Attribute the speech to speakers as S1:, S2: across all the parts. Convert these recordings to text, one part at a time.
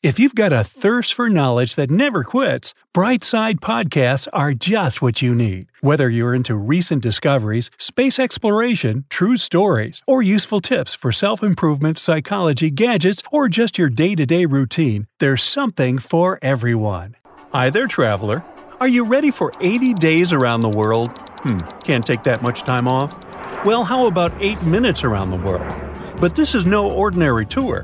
S1: If you've got a thirst for knowledge that never quits, Brightside Podcasts are just what you need. Whether you're into recent discoveries, space exploration, true stories, or useful tips for self improvement, psychology, gadgets, or just your day to day routine, there's something for everyone. Hi there, traveler. Are you ready for 80 days around the world? Hmm, can't take that much time off? Well, how about 8 minutes around the world? But this is no ordinary tour.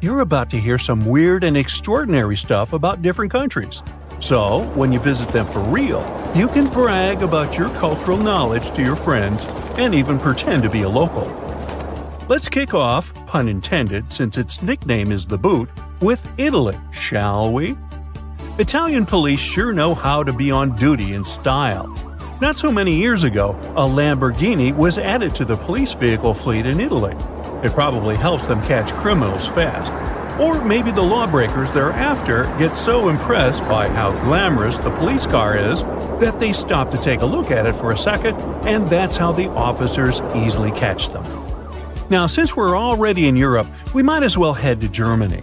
S1: You're about to hear some weird and extraordinary stuff about different countries. So, when you visit them for real, you can brag about your cultural knowledge to your friends and even pretend to be a local. Let's kick off, pun intended, since its nickname is the boot, with Italy, shall we? Italian police sure know how to be on duty in style. Not so many years ago, a Lamborghini was added to the police vehicle fleet in Italy. It probably helps them catch criminals fast. Or maybe the lawbreakers they're after get so impressed by how glamorous the police car is that they stop to take a look at it for a second, and that's how the officers easily catch them. Now, since we're already in Europe, we might as well head to Germany.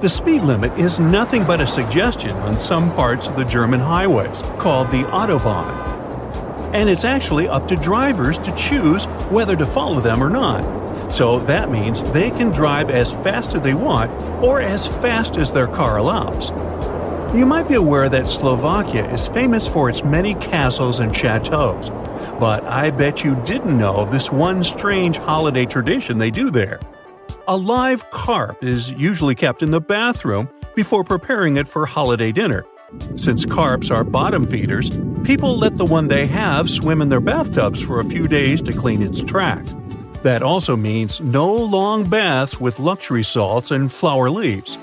S1: The speed limit is nothing but a suggestion on some parts of the German highways, called the Autobahn. And it's actually up to drivers to choose whether to follow them or not. So that means they can drive as fast as they want or as fast as their car allows. You might be aware that Slovakia is famous for its many castles and chateaus, but I bet you didn't know this one strange holiday tradition they do there. A live carp is usually kept in the bathroom before preparing it for holiday dinner. Since carps are bottom feeders, people let the one they have swim in their bathtubs for a few days to clean its track. That also means no long baths with luxury salts and flower leaves.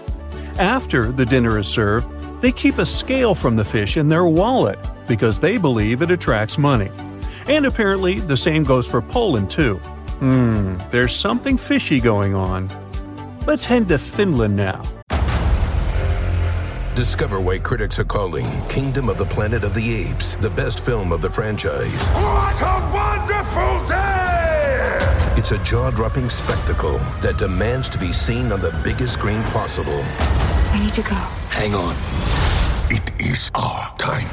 S1: After the dinner is served, they keep a scale from the fish in their wallet because they believe it attracts money. And apparently, the same goes for Poland too. Hmm, there's something fishy going on. Let's head to Finland now.
S2: Discover why critics are calling Kingdom of the Planet of the Apes the best film of the franchise.
S3: What a wonderful day!
S2: It's a jaw dropping spectacle that demands to be seen on the biggest screen possible.
S4: We need to go.
S2: Hang on.
S3: It is our time.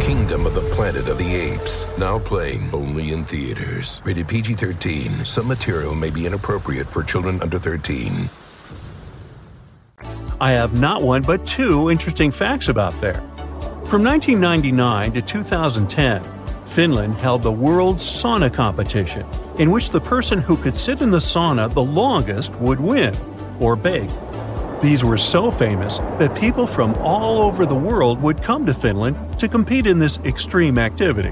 S2: Kingdom of the Planet of the Apes. Now playing only in theaters. Rated PG 13. Some material may be inappropriate for children under 13.
S1: I have not one but two interesting facts about there. From 1999 to 2010, Finland held the World Sauna Competition, in which the person who could sit in the sauna the longest would win, or beg. These were so famous that people from all over the world would come to Finland to compete in this extreme activity.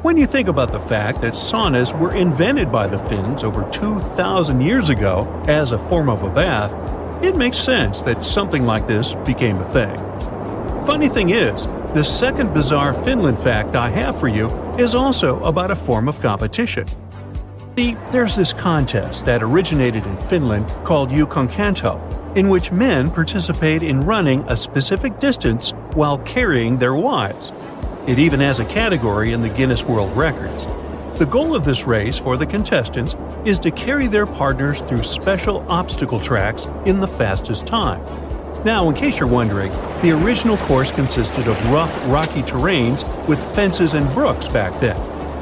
S1: When you think about the fact that saunas were invented by the Finns over 2,000 years ago as a form of a bath, it makes sense that something like this became a thing. Funny thing is, the second bizarre Finland fact I have for you is also about a form of competition. See, there's this contest that originated in Finland called Eukonkanto, in which men participate in running a specific distance while carrying their wives. It even has a category in the Guinness World Records. The goal of this race for the contestants is to carry their partners through special obstacle tracks in the fastest time. Now, in case you're wondering, the original course consisted of rough, rocky terrains with fences and brooks back then,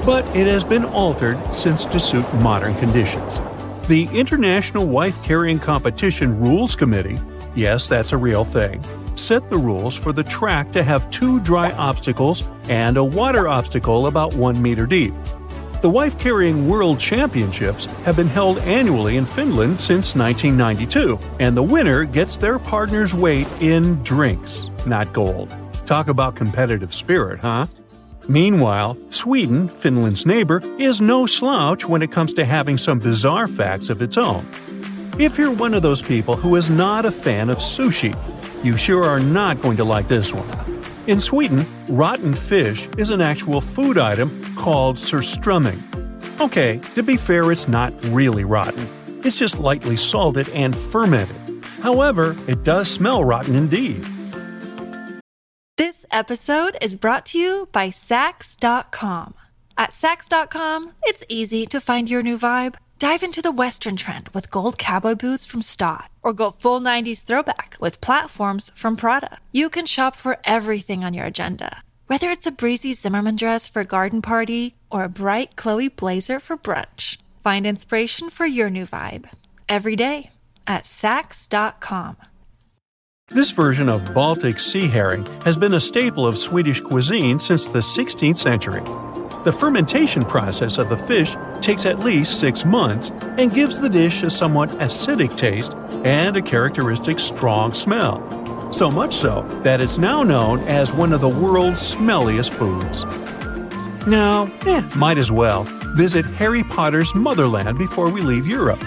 S1: but it has been altered since to suit modern conditions. The International Wife Carrying Competition Rules Committee, yes, that's a real thing, set the rules for the track to have two dry obstacles and a water obstacle about one meter deep. The wife carrying world championships have been held annually in Finland since 1992, and the winner gets their partner's weight in drinks, not gold. Talk about competitive spirit, huh? Meanwhile, Sweden, Finland's neighbor, is no slouch when it comes to having some bizarre facts of its own. If you're one of those people who is not a fan of sushi, you sure are not going to like this one. In Sweden, rotten fish is an actual food item called surströmming. Okay, to be fair, it's not really rotten. It's just lightly salted and fermented. However, it does smell rotten indeed.
S5: This episode is brought to you by Saks.com. At Saks.com, it's easy to find your new vibe. Dive into the Western trend with gold cowboy boots from Staud, or go full 90s throwback with platforms from Prada. You can shop for everything on your agenda, whether it's a breezy Zimmermann dress for a garden party or a bright Chloe blazer for brunch. Find inspiration for your new vibe every day at Saks.com.
S1: This version of Baltic sea herring has been a staple of Swedish cuisine since the 16th century. The fermentation process of the fish takes at least six months and gives the dish a somewhat acidic taste and a characteristic strong smell. So much so that it's now known as one of the world's smelliest foods. Now, eh, might as well visit Harry Potter's motherland before we leave Europe.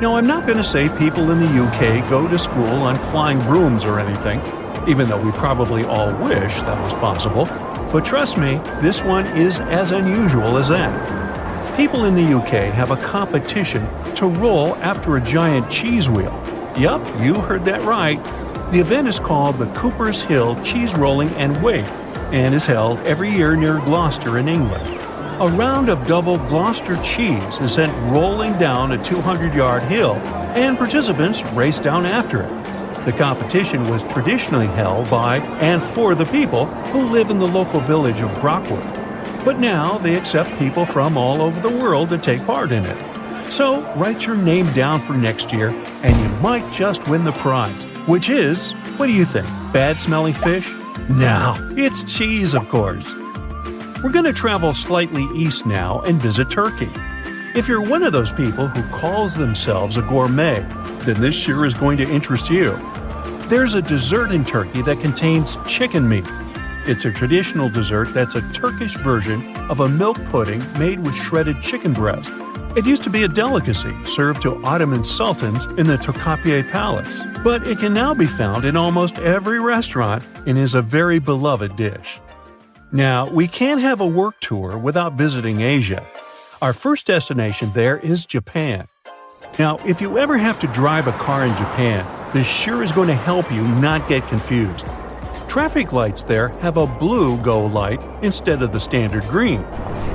S1: Now, I'm not going to say people in the UK go to school on flying brooms or anything, even though we probably all wish that was possible. But trust me, this one is as unusual as that. People in the UK have a competition to roll after a giant cheese wheel. Yup, you heard that right. The event is called the Cooper's Hill Cheese Rolling and Wake and is held every year near Gloucester in England. A round of double Gloucester cheese is sent rolling down a 200 yard hill, and participants race down after it. The competition was traditionally held by and for the people who live in the local village of Brockworth. But now they accept people from all over the world to take part in it. So write your name down for next year, and you might just win the prize, which is, what do you think, bad smelling fish? No, it's cheese, of course. We're going to travel slightly east now and visit Turkey. If you're one of those people who calls themselves a gourmet, then this sure is going to interest you. There's a dessert in Turkey that contains chicken meat. It's a traditional dessert that's a Turkish version of a milk pudding made with shredded chicken breast. It used to be a delicacy served to Ottoman sultans in the Topkapi Palace, but it can now be found in almost every restaurant and is a very beloved dish. Now, we can't have a work tour without visiting Asia. Our first destination there is Japan. Now, if you ever have to drive a car in Japan, this sure is going to help you not get confused. Traffic lights there have a blue go light instead of the standard green.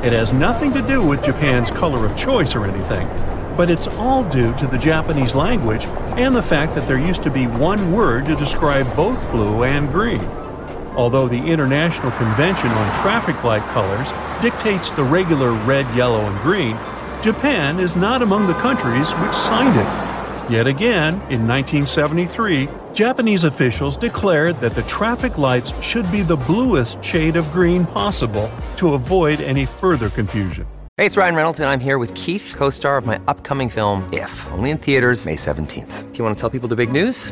S1: It has nothing to do with Japan's color of choice or anything, but it's all due to the Japanese language and the fact that there used to be one word to describe both blue and green. Although the International Convention on Traffic Light Colors dictates the regular red, yellow, and green, Japan is not among the countries which signed it. Yet again, in 1973, Japanese officials declared that the traffic lights should be the bluest shade of green possible to avoid any further confusion.
S4: Hey, it's Ryan Reynolds, and I'm here with Keith, co star of my upcoming film, If, only in theaters, May 17th. Do you want to tell people the big news?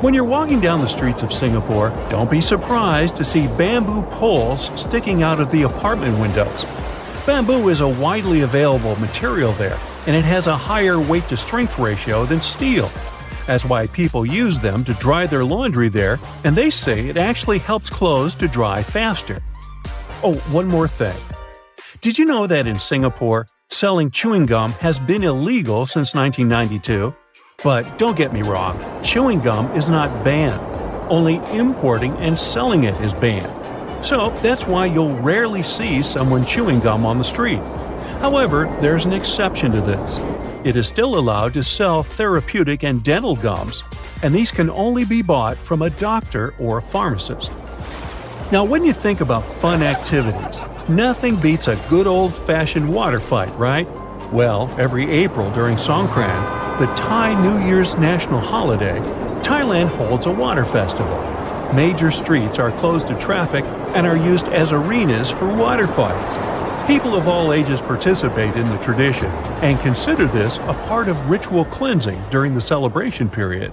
S1: When you're walking down the streets of Singapore, don't be surprised to see bamboo poles sticking out of the apartment windows. Bamboo is a widely available material there, and it has a higher weight to strength ratio than steel. That's why people use them to dry their laundry there, and they say it actually helps clothes to dry faster. Oh, one more thing. Did you know that in Singapore, selling chewing gum has been illegal since 1992? But don't get me wrong, chewing gum is not banned. Only importing and selling it is banned. So that's why you'll rarely see someone chewing gum on the street. However, there's an exception to this. It is still allowed to sell therapeutic and dental gums, and these can only be bought from a doctor or a pharmacist. Now, when you think about fun activities, nothing beats a good old fashioned water fight, right? Well, every April during Songkran, the Thai New Year's national holiday, Thailand holds a water festival. Major streets are closed to traffic and are used as arenas for water fights. People of all ages participate in the tradition and consider this a part of ritual cleansing during the celebration period.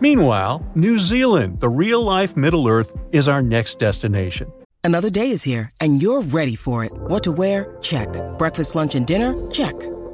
S1: Meanwhile, New Zealand, the real life Middle Earth, is our next destination.
S6: Another day is here, and you're ready for it. What to wear? Check. Breakfast, lunch, and dinner? Check.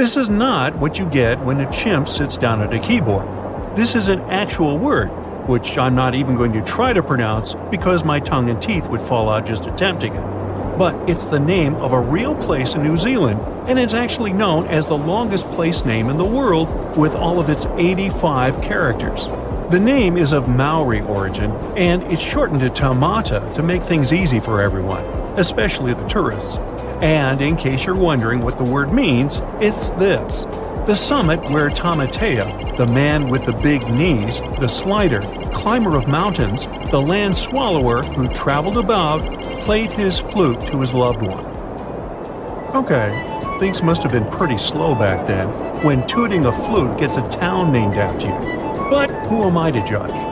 S1: This is not what you get when a chimp sits down at a keyboard. This is an actual word, which I'm not even going to try to pronounce because my tongue and teeth would fall out just attempting it. But it's the name of a real place in New Zealand, and it's actually known as the longest place name in the world with all of its 85 characters. The name is of Maori origin, and it's shortened to Taumata to make things easy for everyone, especially the tourists. And in case you're wondering what the word means, it's this. The summit where Tamatea, the man with the big knees, the slider, climber of mountains, the land swallower who traveled about, played his flute to his loved one. Okay, things must have been pretty slow back then, when tooting a flute gets a town named after you. But who am I to judge?